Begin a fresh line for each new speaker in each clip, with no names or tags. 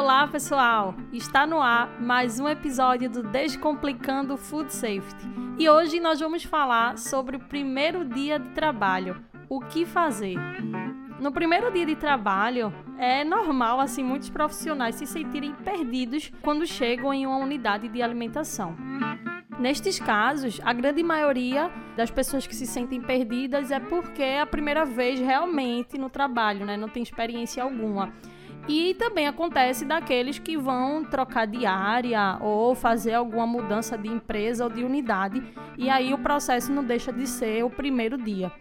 Olá, pessoal! Está no ar mais um episódio do Descomplicando Food Safety. E hoje nós vamos falar sobre o primeiro dia de trabalho, o que fazer. No primeiro dia de trabalho, é normal assim muitos profissionais se sentirem perdidos quando chegam em uma unidade de alimentação. Nestes casos, a grande maioria das pessoas que se sentem perdidas é porque é a primeira vez realmente no trabalho, né? Não tem experiência alguma. E também acontece daqueles que vão trocar de área ou fazer alguma mudança de empresa ou de unidade, e aí o processo não deixa de ser o primeiro dia.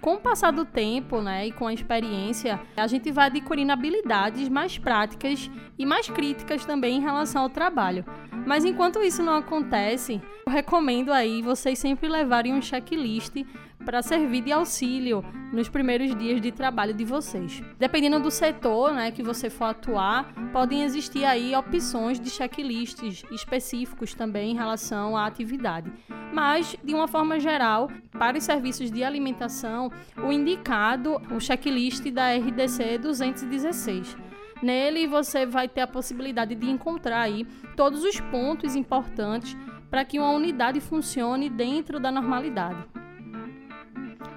Com o passar do tempo, né, e com a experiência, a gente vai adquirindo habilidades mais práticas e mais críticas também em relação ao trabalho. Mas enquanto isso não acontece, eu recomendo aí vocês sempre levarem um checklist para servir de auxílio nos primeiros dias de trabalho de vocês. Dependendo do setor né, que você for atuar, podem existir aí opções de checklists específicos também em relação à atividade. Mas, de uma forma geral, para os serviços de alimentação, o indicado, o checklist da RDC 216. Nele você vai ter a possibilidade de encontrar aí todos os pontos importantes para que uma unidade funcione dentro da normalidade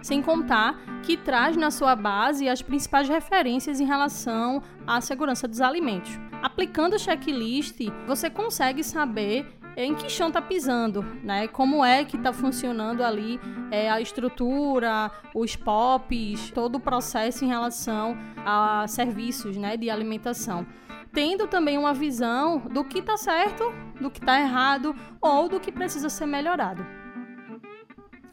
sem contar que traz na sua base as principais referências em relação à segurança dos alimentos. Aplicando o checklist, você consegue saber em que chão está pisando, né? Como é que está funcionando ali é, a estrutura, os POPs, todo o processo em relação a serviços, né, de alimentação. Tendo também uma visão do que está certo, do que está errado ou do que precisa ser melhorado.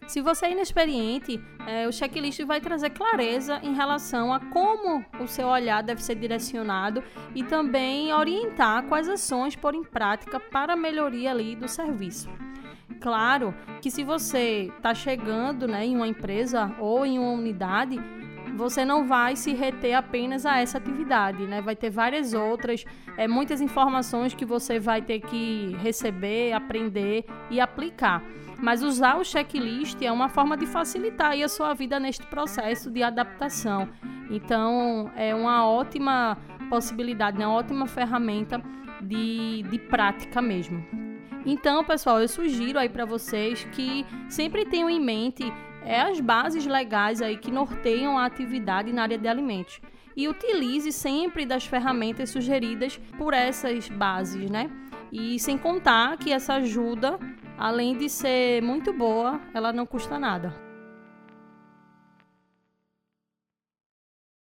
Se você é inexperiente, é, o checklist vai trazer clareza em relação a como o seu olhar deve ser direcionado e também orientar quais ações pôr em prática para a melhoria ali do serviço. Claro que se você está chegando né, em uma empresa ou em uma unidade, você não vai se reter apenas a essa atividade, né? Vai ter várias outras, é, muitas informações que você vai ter que receber, aprender e aplicar. Mas usar o checklist é uma forma de facilitar a sua vida neste processo de adaptação. Então, é uma ótima possibilidade, né? uma ótima ferramenta de, de prática mesmo. Então, pessoal, eu sugiro aí para vocês que sempre tenham em mente é as bases legais aí que norteiam a atividade na área de alimentos. E utilize sempre das ferramentas sugeridas por essas bases, né? E sem contar que essa ajuda, além de ser muito boa, ela não custa nada.